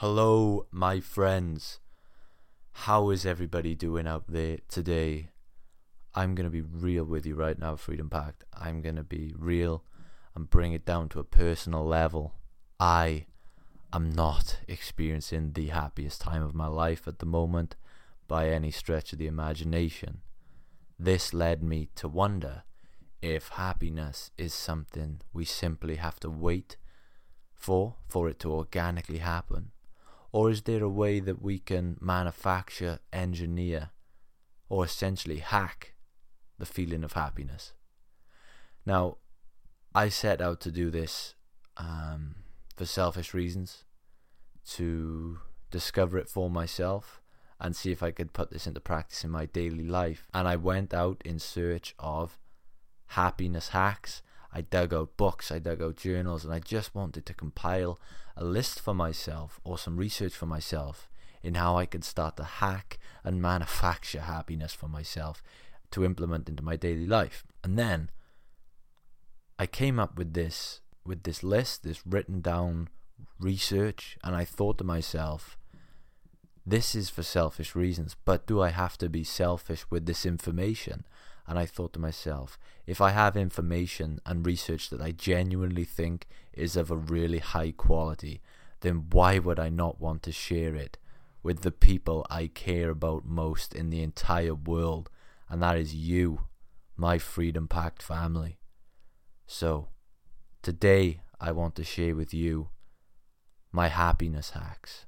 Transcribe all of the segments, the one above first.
Hello, my friends. How is everybody doing out there today? I'm going to be real with you right now, Freedom Pact. I'm going to be real and bring it down to a personal level. I am not experiencing the happiest time of my life at the moment by any stretch of the imagination. This led me to wonder if happiness is something we simply have to wait for for it to organically happen or is there a way that we can manufacture, engineer, or essentially hack the feeling of happiness? Now, I set out to do this um, for selfish reasons, to discover it for myself and see if I could put this into practice in my daily life. And I went out in search of happiness hacks I dug out books, I dug out journals, and I just wanted to compile a list for myself or some research for myself in how I could start to hack and manufacture happiness for myself to implement into my daily life. And then I came up with this with this list, this written down research, and I thought to myself, this is for selfish reasons, but do I have to be selfish with this information? And I thought to myself, if I have information and research that I genuinely think is of a really high quality, then why would I not want to share it with the people I care about most in the entire world? And that is you, my Freedom Pact family. So, today I want to share with you my happiness hacks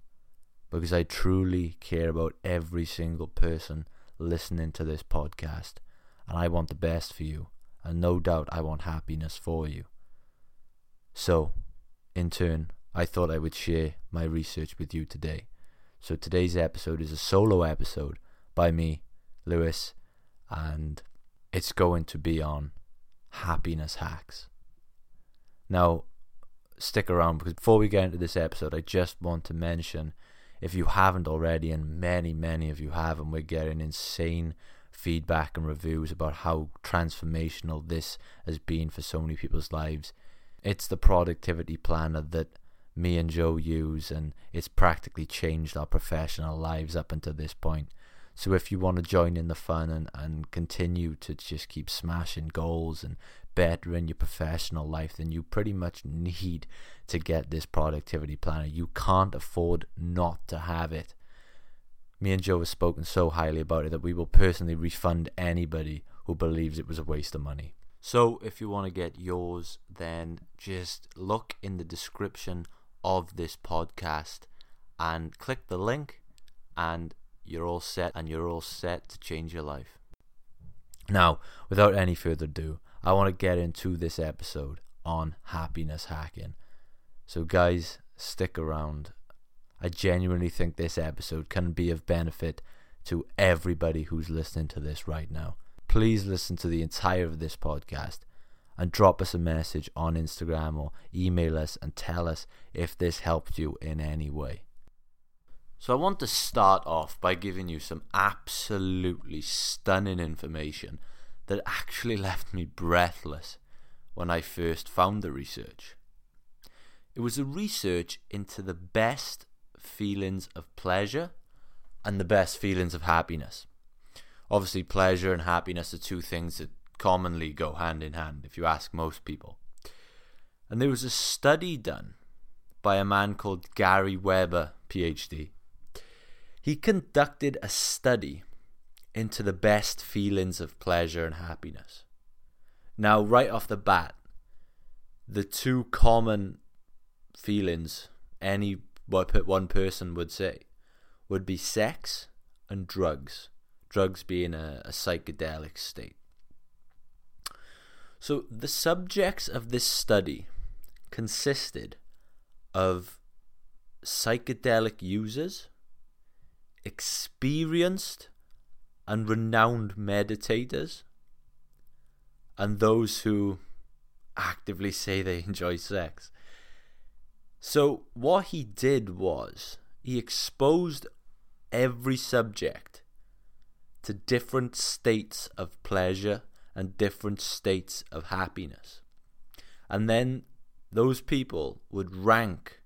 because I truly care about every single person listening to this podcast and I want the best for you, and no doubt I want happiness for you. So, in turn, I thought I would share my research with you today. So, today's episode is a solo episode by me, Lewis, and it's going to be on happiness hacks. Now, stick around because before we get into this episode, I just want to mention if you haven't already, and many, many of you have, and we're getting insane feedback and reviews about how transformational this has been for so many people's lives. It's the productivity planner that me and Joe use, and it's practically changed our professional lives up until this point. So if you want to join in the fun and, and continue to just keep smashing goals and bettering your professional life, then you pretty much need to get this productivity planner. You can't afford not to have it me and Joe have spoken so highly about it that we will personally refund anybody who believes it was a waste of money. So if you want to get yours, then just look in the description of this podcast and click the link, and you're all set, and you're all set to change your life. Now, without any further ado, I want to get into this episode on happiness hacking. So, guys, stick around I genuinely think this episode can be of benefit to everybody who's listening to this right now. Please listen to the entire of this podcast and drop us a message on Instagram or email us and tell us if this helped you in any way. So, I want to start off by giving you some absolutely stunning information that actually left me breathless when I first found the research. It was a research into the best feelings of pleasure and the best feelings of happiness. Obviously, pleasure and happiness are two things that commonly go hand in hand if you ask most people. And there was a study done by a man called Gary Weber, PhD. He conducted a study into the best feelings of pleasure and happiness. Now, right off the bat, the two common feelings any what one person would say would be sex and drugs. Drugs being a, a psychedelic state. So the subjects of this study consisted of psychedelic users, experienced and renowned meditators, and those who actively say they enjoy sex. So, what he did was he exposed every subject to different states of pleasure and different states of happiness. And then those people would rank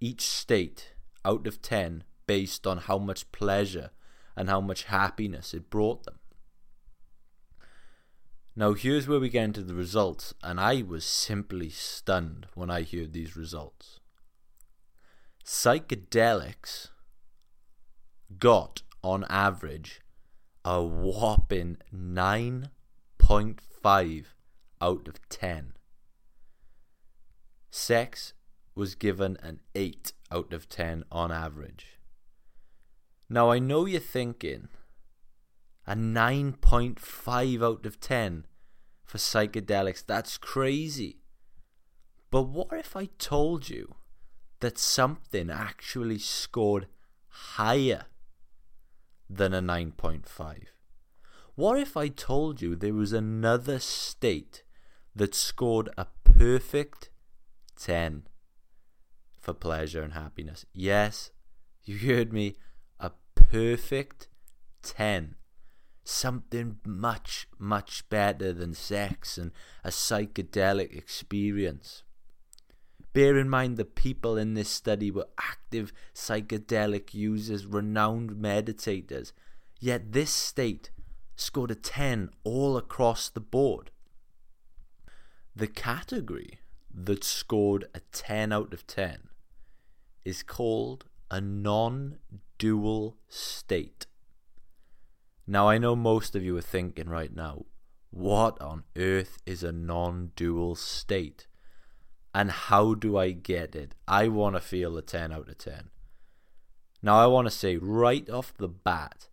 each state out of 10 based on how much pleasure and how much happiness it brought them. Now, here's where we get into the results, and I was simply stunned when I heard these results. Psychedelics got, on average, a whopping 9.5 out of 10. Sex was given an 8 out of 10 on average. Now, I know you're thinking, a 9.5 out of 10 for psychedelics. That's crazy. But what if I told you that something actually scored higher than a 9.5? What if I told you there was another state that scored a perfect 10 for pleasure and happiness? Yes, you heard me, a perfect 10 something much, much better than sex and a psychedelic experience. Bear in mind the people in this study were active psychedelic users, renowned meditators, yet this state scored a 10 all across the board. The category that scored a 10 out of 10 is called a non dual state. Now, I know most of you are thinking right now, what on earth is a non dual state? And how do I get it? I want to feel a 10 out of 10. Now, I want to say right off the bat,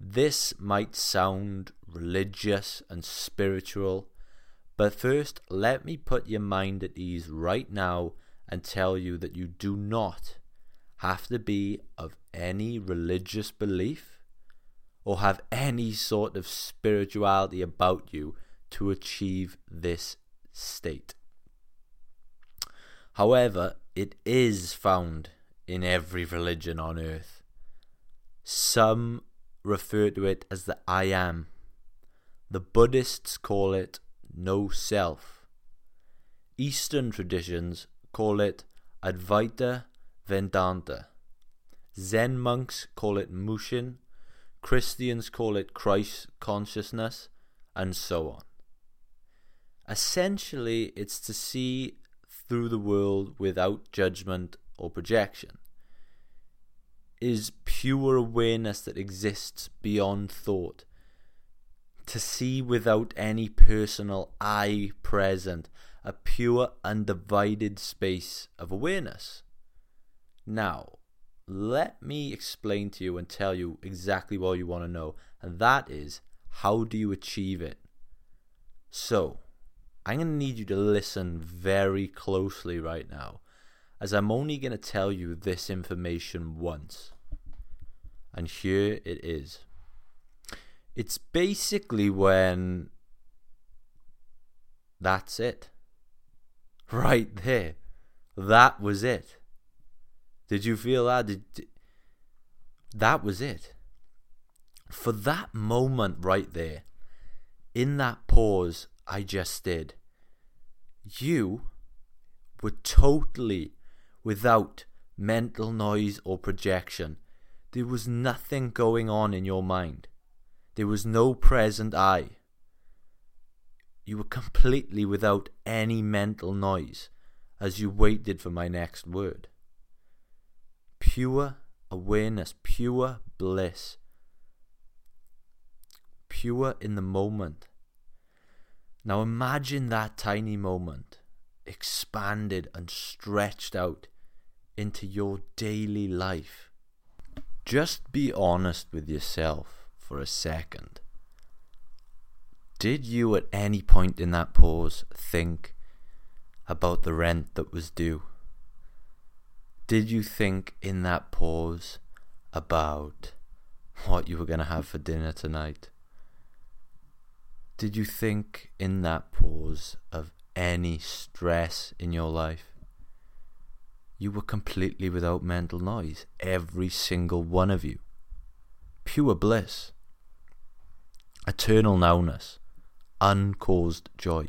this might sound religious and spiritual, but first, let me put your mind at ease right now and tell you that you do not have to be of any religious belief or have any sort of spirituality about you to achieve this state. However, it is found in every religion on earth. Some refer to it as the I am. The Buddhists call it no self. Eastern traditions call it Advaita Vedanta. Zen monks call it Mushin Christians call it Christ consciousness, and so on. Essentially, it's to see through the world without judgment or projection. Is pure awareness that exists beyond thought. To see without any personal I present, a pure undivided space of awareness. Now, let me explain to you and tell you exactly what you want to know, and that is how do you achieve it? So, I'm going to need you to listen very closely right now, as I'm only going to tell you this information once. And here it is. It's basically when that's it. Right there. That was it. Did you feel that? Did, did, that was it. For that moment right there, in that pause I just did, you were totally without mental noise or projection. There was nothing going on in your mind. There was no present I. You were completely without any mental noise as you waited for my next word pure awareness, pure bliss, pure in the moment. Now imagine that tiny moment expanded and stretched out into your daily life. Just be honest with yourself for a second. Did you at any point in that pause think about the rent that was due? Did you think in that pause about what you were going to have for dinner tonight? Did you think in that pause of any stress in your life? You were completely without mental noise, every single one of you. Pure bliss, eternal nowness, uncaused joy.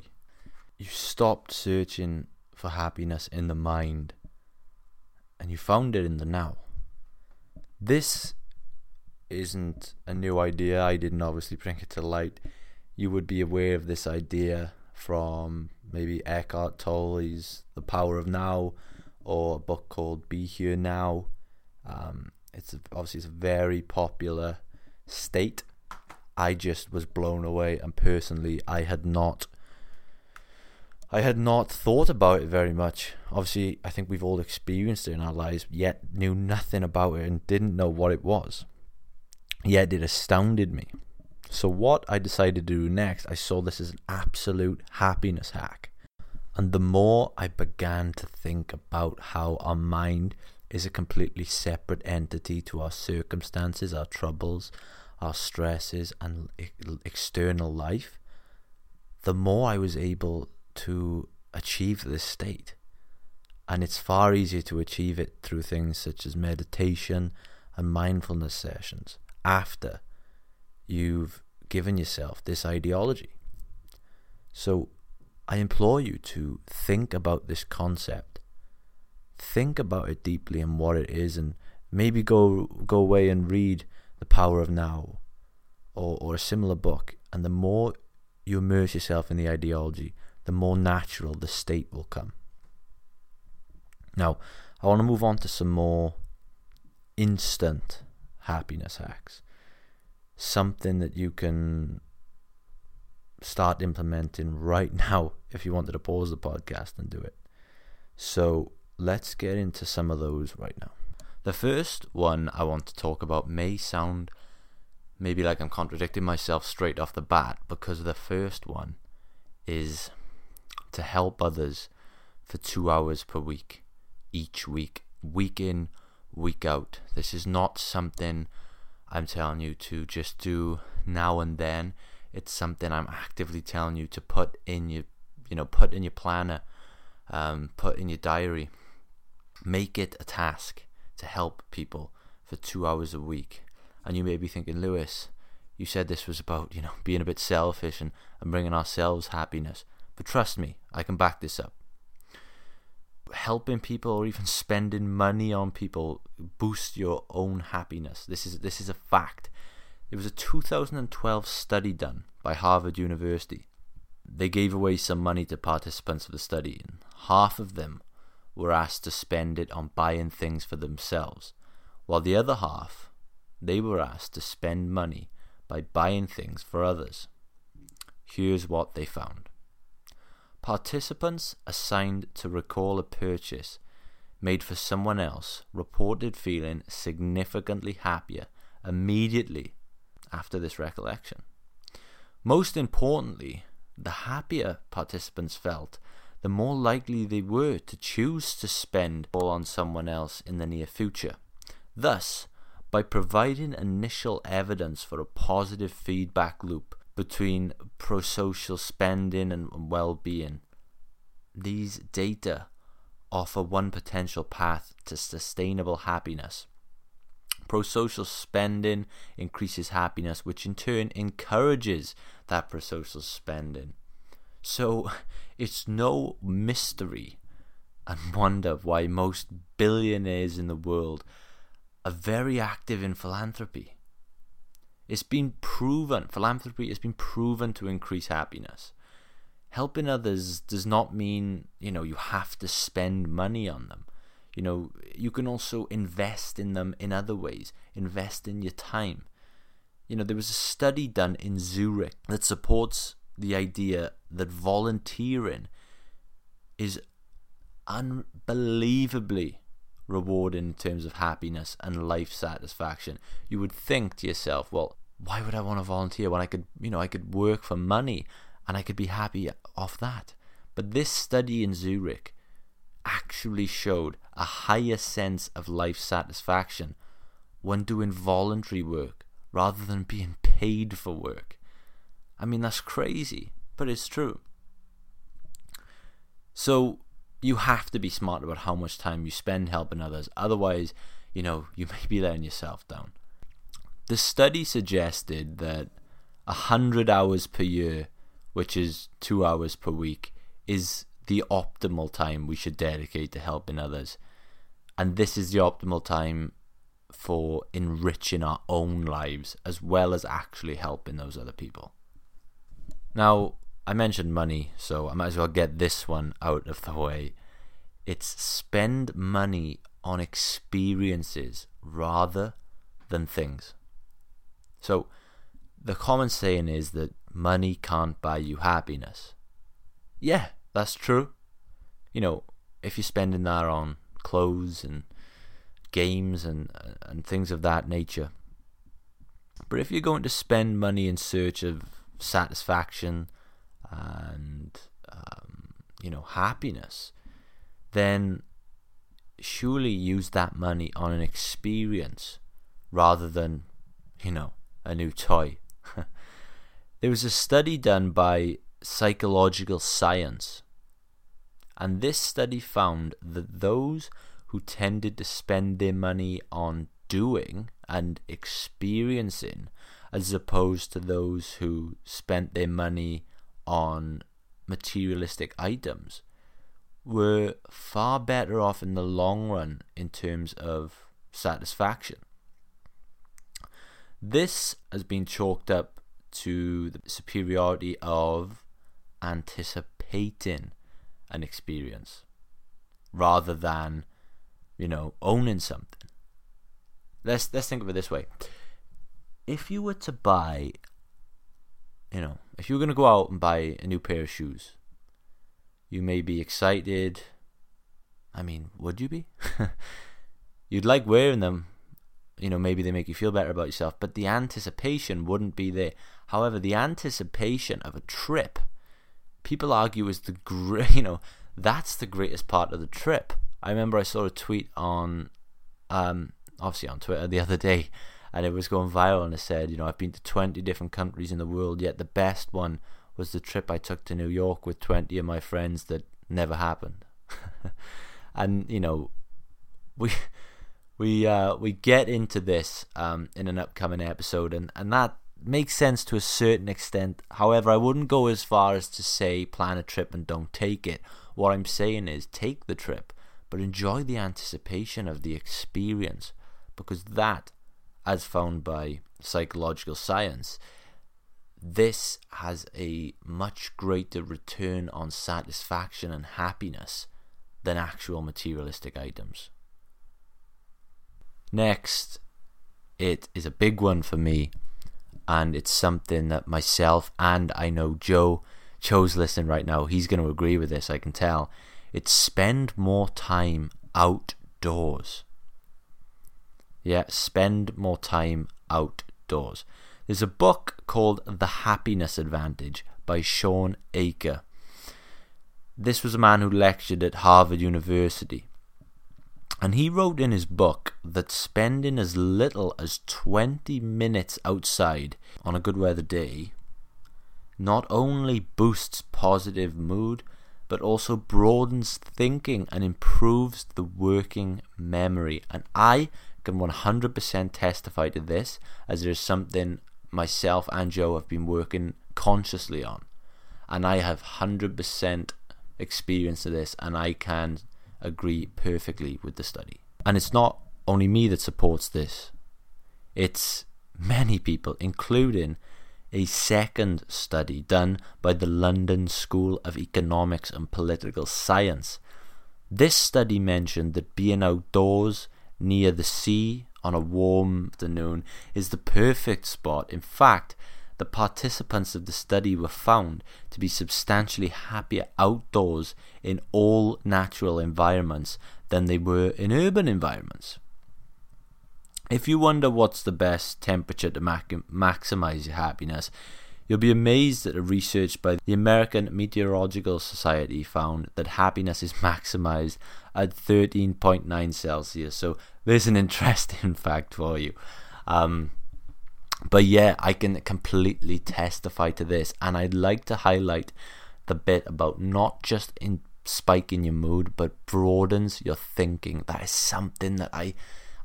You stopped searching for happiness in the mind and you found it in the now. This isn't a new idea. I didn't obviously bring it to light. You would be aware of this idea from maybe Eckhart Tolle's The Power of Now or a book called Be Here Now. Um, it's obviously it's a very popular state. I just was blown away, and personally, I had not I had not thought about it very much. Obviously, I think we've all experienced it in our lives, yet knew nothing about it and didn't know what it was. Yet it astounded me. So, what I decided to do next, I saw this as an absolute happiness hack. And the more I began to think about how our mind is a completely separate entity to our circumstances, our troubles, our stresses, and external life, the more I was able to achieve this state. And it's far easier to achieve it through things such as meditation and mindfulness sessions after you've given yourself this ideology. So I implore you to think about this concept. Think about it deeply and what it is and maybe go go away and read The Power of Now or, or a similar book. And the more you immerse yourself in the ideology, the more natural the state will come. Now, I want to move on to some more instant happiness hacks. Something that you can start implementing right now if you wanted to pause the podcast and do it. So, let's get into some of those right now. The first one I want to talk about may sound maybe like I'm contradicting myself straight off the bat because the first one is to help others for two hours per week, each week, week in, week out. This is not something I'm telling you to just do now and then. It's something I'm actively telling you to put in your, you know, put in your planner, um, put in your diary. Make it a task to help people for two hours a week. And you may be thinking, Lewis, you said this was about, you know, being a bit selfish and, and bringing ourselves happiness. But trust me, I can back this up. Helping people or even spending money on people boost your own happiness. This is this is a fact. There was a 2012 study done by Harvard University. They gave away some money to participants of the study, and half of them were asked to spend it on buying things for themselves, while the other half they were asked to spend money by buying things for others. Here's what they found. Participants assigned to recall a purchase made for someone else reported feeling significantly happier immediately after this recollection. Most importantly, the happier participants felt, the more likely they were to choose to spend all on someone else in the near future. Thus, by providing initial evidence for a positive feedback loop between prosocial spending and well-being. These data offer one potential path to sustainable happiness. Prosocial spending increases happiness, which in turn encourages that prosocial spending. So it's no mystery and wonder why most billionaires in the world are very active in philanthropy. It's been proven, philanthropy has been proven to increase happiness. Helping others does not mean, you know, you have to spend money on them. You know, you can also invest in them in other ways, invest in your time. You know, there was a study done in Zurich that supports the idea that volunteering is unbelievably reward in terms of happiness and life satisfaction. You would think to yourself, well, why would I want to volunteer when I could, you know, I could work for money and I could be happy off that? But this study in Zurich actually showed a higher sense of life satisfaction when doing voluntary work rather than being paid for work. I mean, that's crazy, but it's true. So, you have to be smart about how much time you spend helping others. Otherwise, you know, you may be letting yourself down. The study suggested that 100 hours per year, which is two hours per week, is the optimal time we should dedicate to helping others. And this is the optimal time for enriching our own lives as well as actually helping those other people. Now, I mentioned money, so I might as well get this one out of the way. It's spend money on experiences rather than things. So, the common saying is that money can't buy you happiness. Yeah, that's true. You know, if you're spending that on clothes and games and and things of that nature. But if you're going to spend money in search of satisfaction and um, you know happiness, then surely use that money on an experience rather than you know a new toy. there was a study done by Psychological Science, and this study found that those who tended to spend their money on doing and experiencing as opposed to those who spent their money on materialistic items were far better off in the long run in terms of satisfaction. This has been chalked up to the superiority of anticipating an experience rather than you know, owning something. Let's let's think of it this way. If you were to buy you know, if you were going to go out and buy a new pair of shoes, you may be excited. I mean, would you be? You'd like wearing them. You know, maybe they make you feel better about yourself, but the anticipation wouldn't be there. However, the anticipation of a trip, people argue is the great, you know, that's the greatest part of the trip. I remember I saw a tweet on, um, obviously on Twitter the other day, and it was going viral, and I said, you know, I've been to 20 different countries in the world, yet the best one was the trip I took to New York with 20 of my friends that never happened. and you know, we we uh, we get into this um, in an upcoming episode, and and that makes sense to a certain extent. However, I wouldn't go as far as to say plan a trip and don't take it. What I'm saying is take the trip, but enjoy the anticipation of the experience because that, as found by psychological science, this has a much greater return on satisfaction and happiness than actual materialistic items. Next, it is a big one for me, and it's something that myself and I know Joe, chose listening right now, he's going to agree with this, I can tell. It's spend more time outdoors. Yeah, spend more time outdoors. There's a book called The Happiness Advantage by Shawn Achor. This was a man who lectured at Harvard University. And he wrote in his book that spending as little as 20 minutes outside on a good weather day not only boosts positive mood, but also broadens thinking and improves the working memory. And I can 100% testify to this, as there's something myself and Joe have been working consciously on. And I have 100% experience of this, and I can agree perfectly with the study. And it's not only me that supports this, it's many people, including a second study done by the London School of Economics and Political Science. This study mentioned that being outdoors near the sea on a warm afternoon is the perfect spot. In fact, the participants of the study were found to be substantially happier outdoors in all natural environments than they were in urban environments. If you wonder what's the best temperature to mac- maximize your happiness, you'll be amazed that a research by the American Meteorological Society found that happiness is maximized at 13.9 Celsius. So there's an interesting fact for you. Um, but yeah, I can completely testify to this, and I'd like to highlight the bit about not just in spiking your mood, but broadens your thinking. That is something that I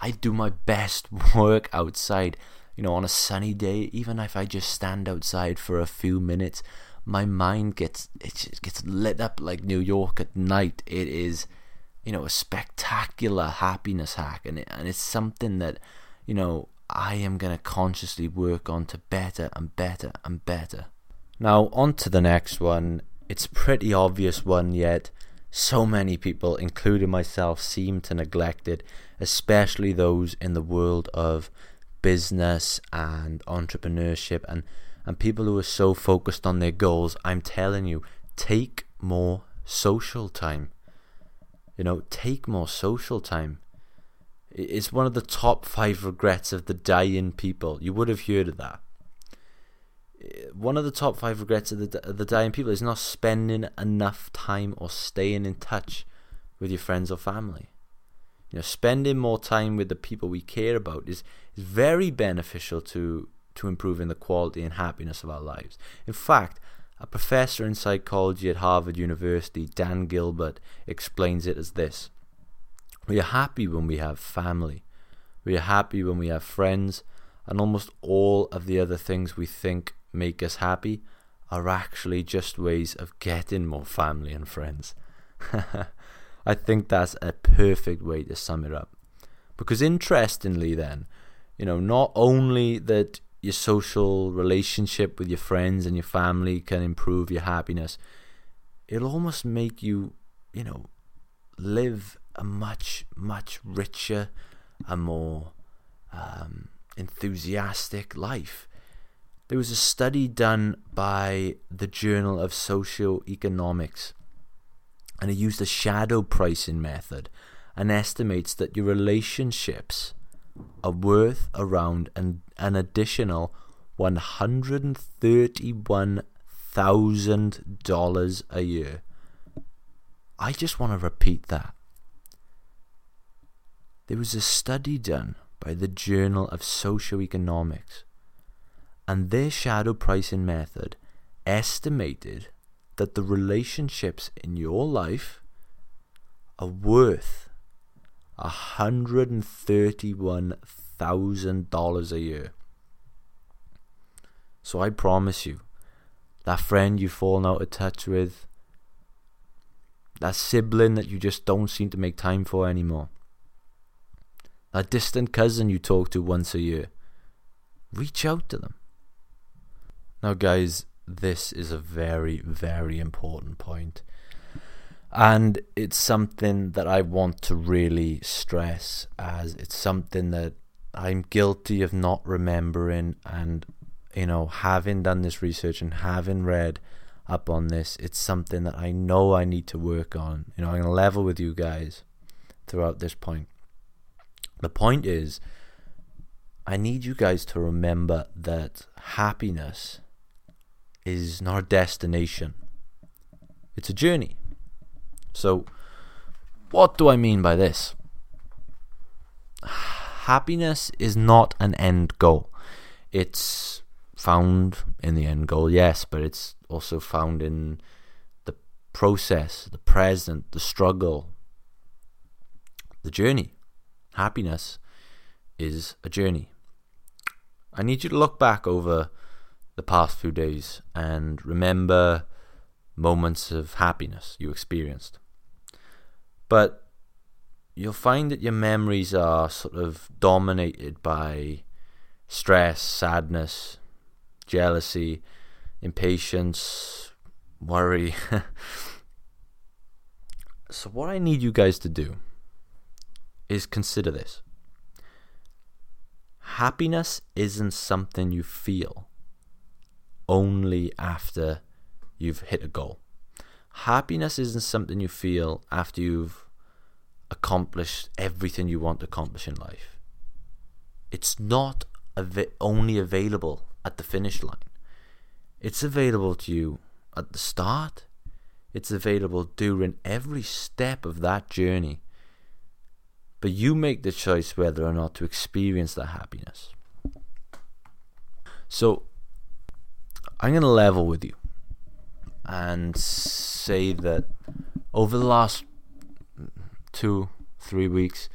I do my best work outside. You know, on a sunny day, even if I just stand outside for a few minutes, my mind gets it gets lit up like New York at night. It is you know, a spectacular happiness hack, and it, and it's something that, you know, I am gonna consciously work on to better and better and better. Now on to the next one. It's pretty obvious one, yet so many people, including myself, seem to neglect it, especially those in the world of business and entrepreneurship and and people who are so focused on their goals. I'm telling you, take more social time. You know, take more social time. It's one of the top five regrets of the dying people. You would have heard of that. One of the top five regrets of the, of the dying people is not spending enough time or staying in touch with your friends or family. You know, spending more time with the people we care about is, is very beneficial to to improving the quality and happiness of our lives. In fact, a professor in psychology at Harvard University, Dan Gilbert, explains it as this We are happy when we have family, we are happy when we have friends, and almost all of the other things we think make us happy are actually just ways of getting more family and friends. I think that's a perfect way to sum it up. Because interestingly, then, you know, not only that your social relationship with your friends and your family can improve your happiness, it'll almost make you, you know, live a much, much richer and more um, enthusiastic life. There was a study done by the Journal of Socioeconomics, and it used a shadow pricing method and estimates that your relationships are worth around an, an additional $131,000 a year. I just want to repeat that. There was a study done by the Journal of Socioeconomics, and their shadow pricing method estimated that the relationships in your life are worth $131,000 a year. So I promise you, that friend you've fallen out of touch with, that sibling that you just don't seem to make time for anymore, that distant cousin you talk to once a year, reach out to them. Now, guys, this is a very, very important point. And it's something that I want to really stress as it's something that I'm guilty of not remembering and you know having done this research and having read up on this it's something that I know I need to work on you know I'm going to level with you guys throughout this point the point is I need you guys to remember that happiness is not a destination it's a journey so, what do I mean by this? Happiness is not an end goal. It's found in the end goal, yes, but it's also found in the process, the present, the struggle, the journey. Happiness is a journey. I need you to look back over the past few days and remember moments of happiness you experienced. But you'll find that your memories are sort of dominated by stress, sadness, jealousy, impatience, worry. so, what I need you guys to do is consider this happiness isn't something you feel only after you've hit a goal. Happiness isn't something you feel after you've accomplished everything you want to accomplish in life. It's not av- only available at the finish line. It's available to you at the start. It's available during every step of that journey. But you make the choice whether or not to experience that happiness. So, I'm going to level with you and say that over the last two, three weeks,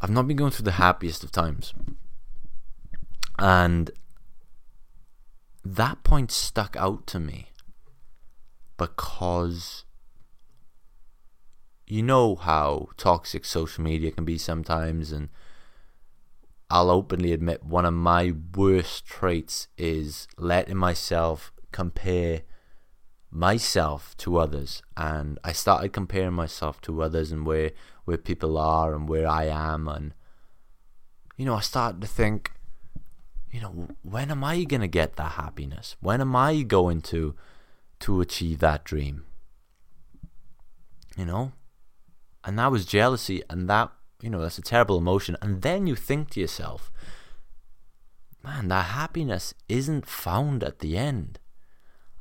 I've not been going through the happiest of times. And that point stuck out to me because you know how toxic social media can be sometimes, and I'll openly admit one of my worst traits is letting myself compare myself to others. And I started comparing myself to others and where where people are and where I am. And you know I started to think you know when am I going to get that happiness? When am I going to to achieve that dream? You know? And that was jealousy. And that you know that's a terrible emotion and then you think to yourself man that happiness isn't found at the end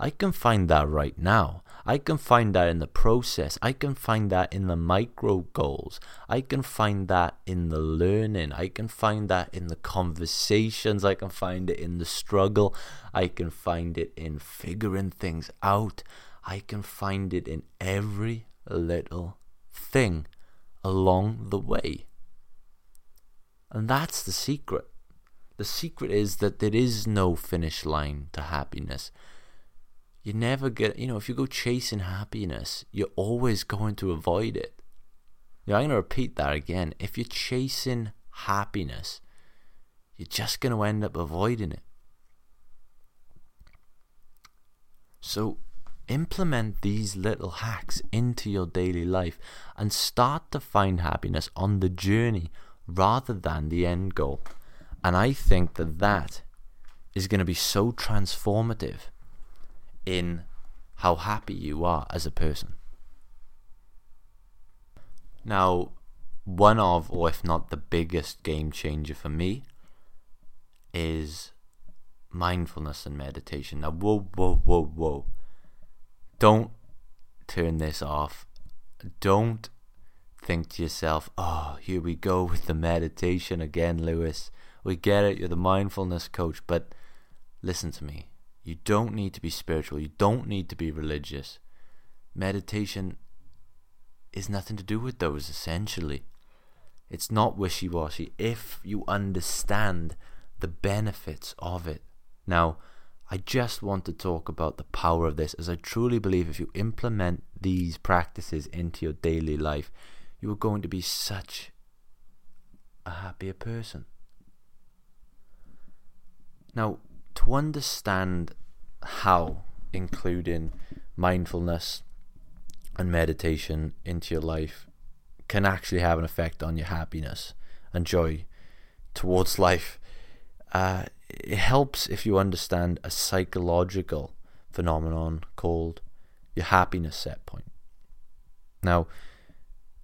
I can find that right now. I can find that in the process. I can find that in the micro goals. I can find that in the learning. I can find that in the conversations. I can find it in the struggle. I can find it in figuring things out. I can find it in every little thing along the way. And that's the secret. The secret is that there is no finish line to happiness you never get, you know, if you go chasing happiness, you're always going to avoid it. Yeah, I'm going to repeat that again. If you're chasing happiness, you're just going to end up avoiding it. So implement these little hacks into your daily life and start to find happiness on the journey rather than the end goal. And I think that that is going to be so transformative in how happy you are as a person. Now, one of, or if not the biggest game changer for me, is mindfulness and meditation. Now, whoa, whoa, whoa, whoa. Don't turn this off. Don't think to yourself, oh, here we go with the meditation again, Lewis. We get it, you're the mindfulness coach, but listen to me. You don't need to be spiritual. You don't need to be religious. Meditation is nothing to do with those, essentially. It's not wishy washy if you understand the benefits of it. Now, I just want to talk about the power of this as I truly believe if you implement these practices into your daily life, you are going to be such a happier person. Now, to understand how including mindfulness and meditation into your life can actually have an effect on your happiness and joy towards life. Uh, it helps if you understand a psychological phenomenon called your happiness set point. Now,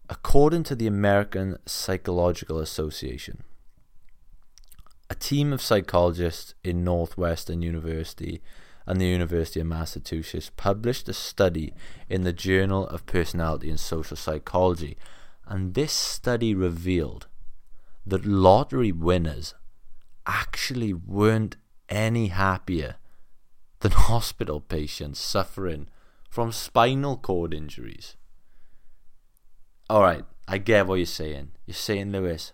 according to the American Psychological Association, a team of psychologists in Northwestern University and the University of Massachusetts published a study in the Journal of Personality and Social Psychology, and this study revealed that lottery winners actually weren't any happier than hospital patients suffering from spinal cord injuries. Alright, I get what you're saying. You're saying, Lewis,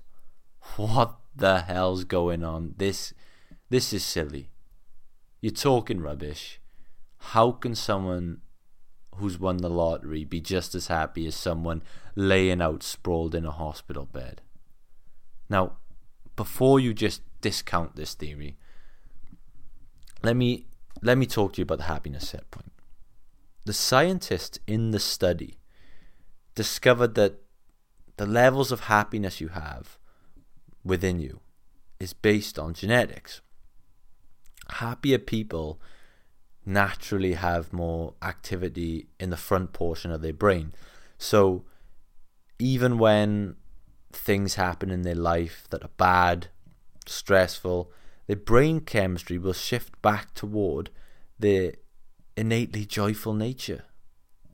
what the hell's going on? This this is silly. You're talking rubbish. How can someone who's won the lottery be just as happy as someone laying out sprawled in a hospital bed? Now, before you just discount this theory, let me let me talk to you about the happiness set point. The scientists in the study discovered that the levels of happiness you have within you is based on genetics happier people naturally have more activity in the front portion of their brain. So even when things happen in their life that are bad, stressful, their brain chemistry will shift back toward their innately joyful nature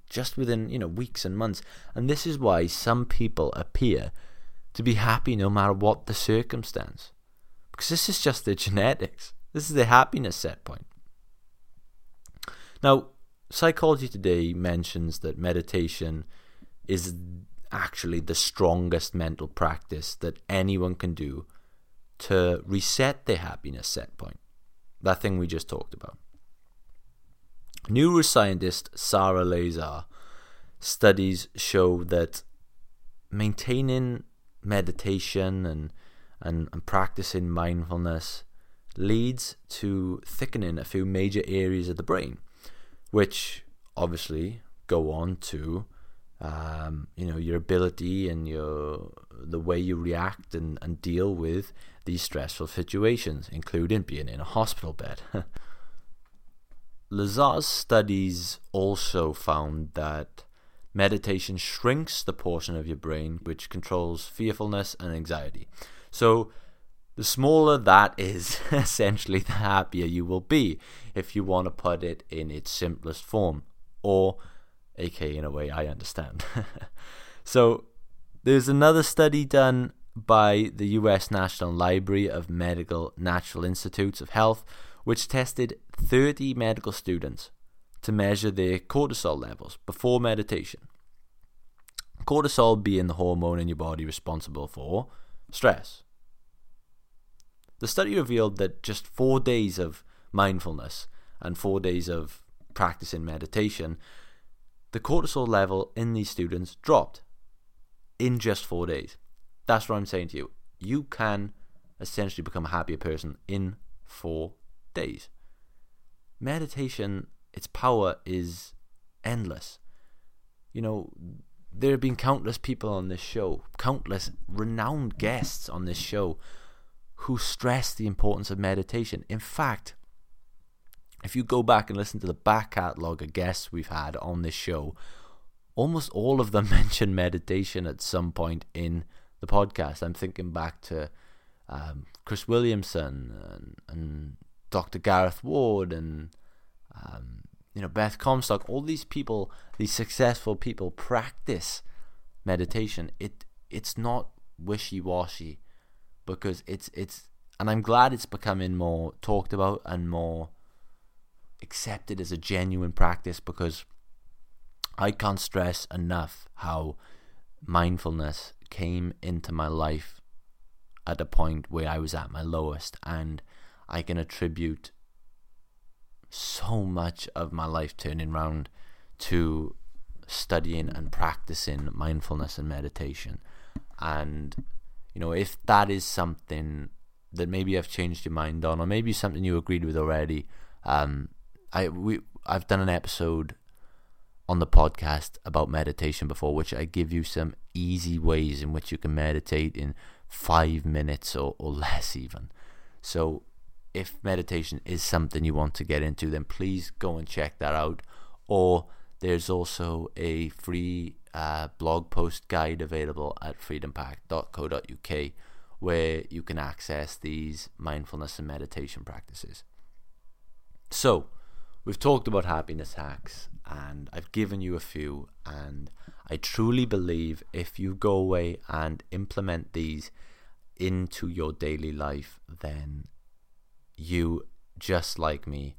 just within, you know, weeks and months. And this is why some people appear to be happy no matter what the circumstance. Because this is just their genetics. This is the happiness set point. Now, Psychology Today mentions that meditation is actually the strongest mental practice that anyone can do to reset their happiness set point. That thing we just talked about. Neuroscientist Sara Lazar studies show that maintaining meditation and, and, and practicing mindfulness leads to thickening a few major areas of the brain, which obviously go on to um, you know your ability and your the way you react and, and deal with these stressful situations, including being in a hospital bed. Lazar's studies also found that meditation shrinks the portion of your brain which controls fearfulness and anxiety. So the smaller that is, essentially, the happier you will be, if you want to put it in its simplest form, or AK in a way I understand. so, there's another study done by the US National Library of Medical National Institutes of Health, which tested 30 medical students to measure their cortisol levels before meditation. Cortisol being the hormone in your body responsible for stress. The study revealed that just four days of mindfulness and four days of practicing meditation, the cortisol level in these students dropped in just four days. That's what I'm saying to you. You can essentially become a happier person in four days. Meditation, its power is endless. You know, there have been countless people on this show, countless renowned guests on this show who stress the importance of meditation. In fact, if you go back and listen to the back catalogue of guests we've had on this show, almost all of them mention meditation at some point in the podcast. I'm thinking back to um, Chris Williamson and, and, Dr. Gareth Ward and um, you know Beth Comstock. All these people, these successful people, practice meditation. It it's not wishy washy because it's it's and I'm glad it's becoming more talked about and more accepted as a genuine practice because I can't stress enough how mindfulness came into my life at a point where I was at my lowest. And I can attribute so much of my life turning around to studying and practicing mindfulness and meditation. And you know, if that is something that maybe I've changed your mind on, or maybe something you agreed with already, um, I we I've done an episode on the podcast about meditation before, which I give you some easy ways in which you can meditate in five minutes or, or less, even. So, if meditation is something you want to get into, then please go and check that out. Or there's also a free uh, blog post guide available at freedompact.co.uk where you can access these mindfulness and meditation practices. So, we've talked about happiness hacks and I've given you a few, and I truly believe if you go away and implement these into your daily life, then you, just like me,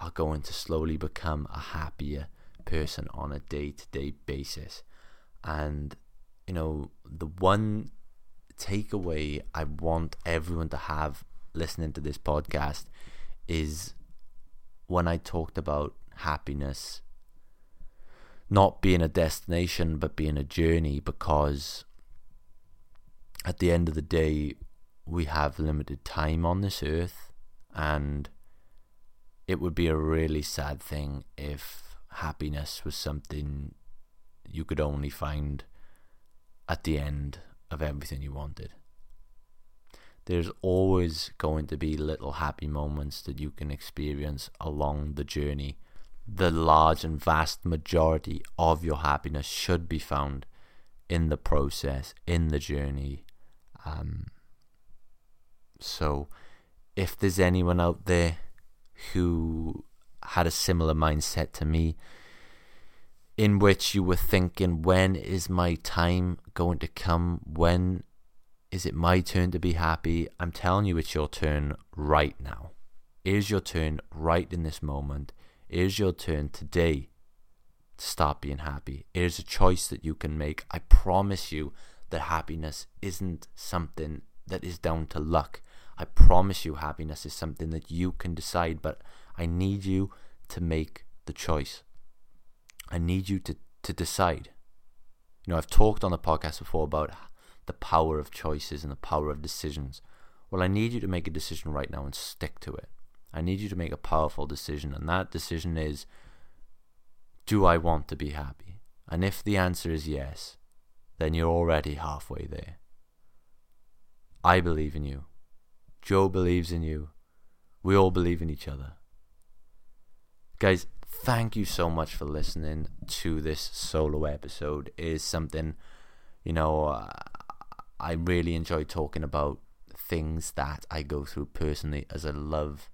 are going to slowly become a happier person on a day to day basis. And, you know, the one takeaway I want everyone to have listening to this podcast is when I talked about happiness not being a destination but being a journey because at the end of the day we have limited time on this earth and it would be a really sad thing if happiness was something you could only find at the end of everything you wanted. There's always going to be little happy moments that you can experience along the journey. The large and vast majority of your happiness should be found in the process, in the journey. Um, so, if there's anyone out there who had a similar mindset to me, in which you were thinking, when is my time going to come? When is it my turn to be happy? I'm telling you, it's your turn right now. It is your turn right in this moment. It is your turn today to start being happy. It is a choice that you can make. I promise you that happiness isn't something that is down to luck. I promise you, happiness is something that you can decide, but I need you to make the choice. I need you to, to decide. You know, I've talked on the podcast before about the power of choices and the power of decisions. Well, I need you to make a decision right now and stick to it. I need you to make a powerful decision, and that decision is do I want to be happy? And if the answer is yes, then you're already halfway there. I believe in you. Joe believes in you. We all believe in each other. Guys, thank you so much for listening to this solo episode. It is something, you know, uh, I really enjoy talking about things that I go through personally as I love,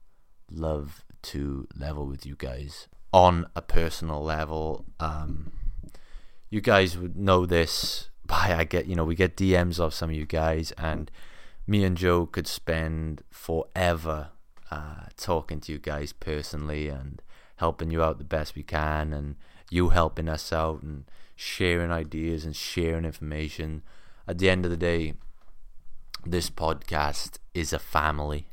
love to level with you guys on a personal level. Um, you guys would know this by I get, you know, we get DMs of some of you guys, and me and Joe could spend forever uh, talking to you guys personally and helping you out the best we can, and you helping us out and sharing ideas and sharing information. At the end of the day, this podcast is a family.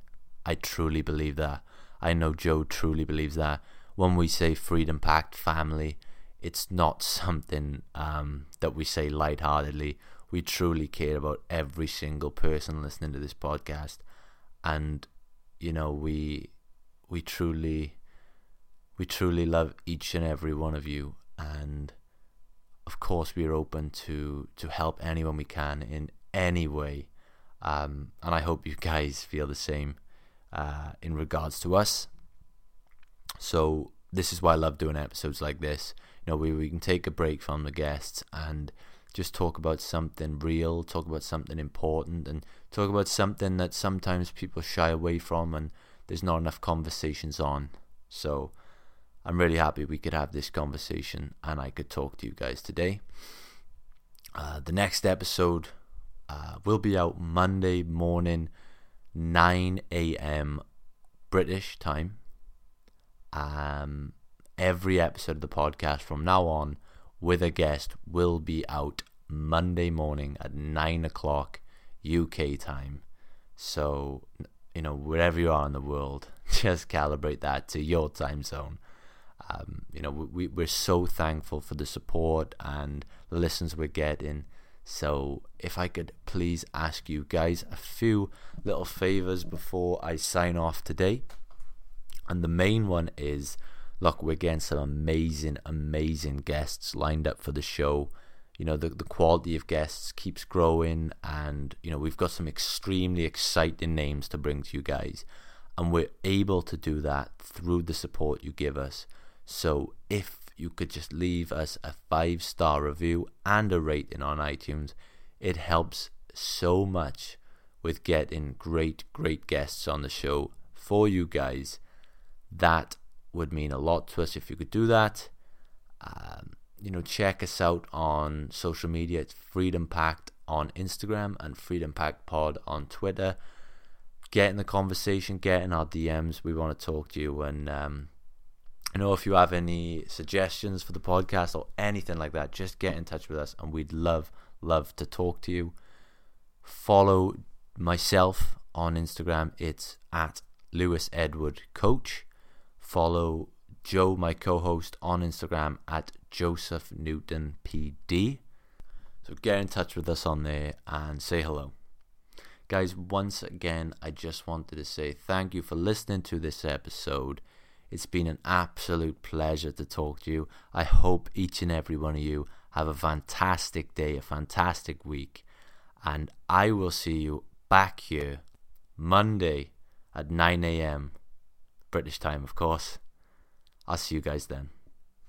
I truly believe that. I know Joe truly believes that. When we say Freedom Pact family, it's not something um, that we say lightheartedly. We truly care about every single person listening to this podcast, and you know we we truly we truly love each and every one of you, and of course we are open to to help anyone we can in any way um, and I hope you guys feel the same uh, in regards to us. So this is why I love doing episodes like this. You know, we we can take a break from the guests and just talk about something real, talk about something important, and talk about something that sometimes people shy away from, and there's not enough conversations on. So I'm really happy we could have this conversation, and I could talk to you guys today. Uh, the next episode uh, will be out Monday morning, 9 a.m. British time. Um, every episode of the podcast from now on with a guest will be out Monday morning at 9 o'clock UK time. So, you know, wherever you are in the world, just calibrate that to your time zone. Um, you know, we, we're so thankful for the support and the listens we're getting. So, if I could please ask you guys a few little favors before I sign off today. And the main one is look, we're getting some amazing, amazing guests lined up for the show. You know, the, the quality of guests keeps growing, and, you know, we've got some extremely exciting names to bring to you guys. And we're able to do that through the support you give us. So, if you could just leave us a five star review and a rating on iTunes. It helps so much with getting great, great guests on the show for you guys. That would mean a lot to us if you could do that. Um, you know, check us out on social media. It's Freedom Pact on Instagram and Freedom Pact Pod on Twitter. Get in the conversation, get in our DMs. We want to talk to you and um, you know, if you have any suggestions for the podcast or anything like that, just get in touch with us and we'd love, love to talk to you. Follow myself on Instagram. It's at Lewis Edward Coach. Follow Joe, my co host, on Instagram at Joseph Newton PD. So get in touch with us on there and say hello. Guys, once again, I just wanted to say thank you for listening to this episode. It's been an absolute pleasure to talk to you. I hope each and every one of you have a fantastic day, a fantastic week. And I will see you back here Monday at 9 a.m. British time, of course. I'll see you guys then.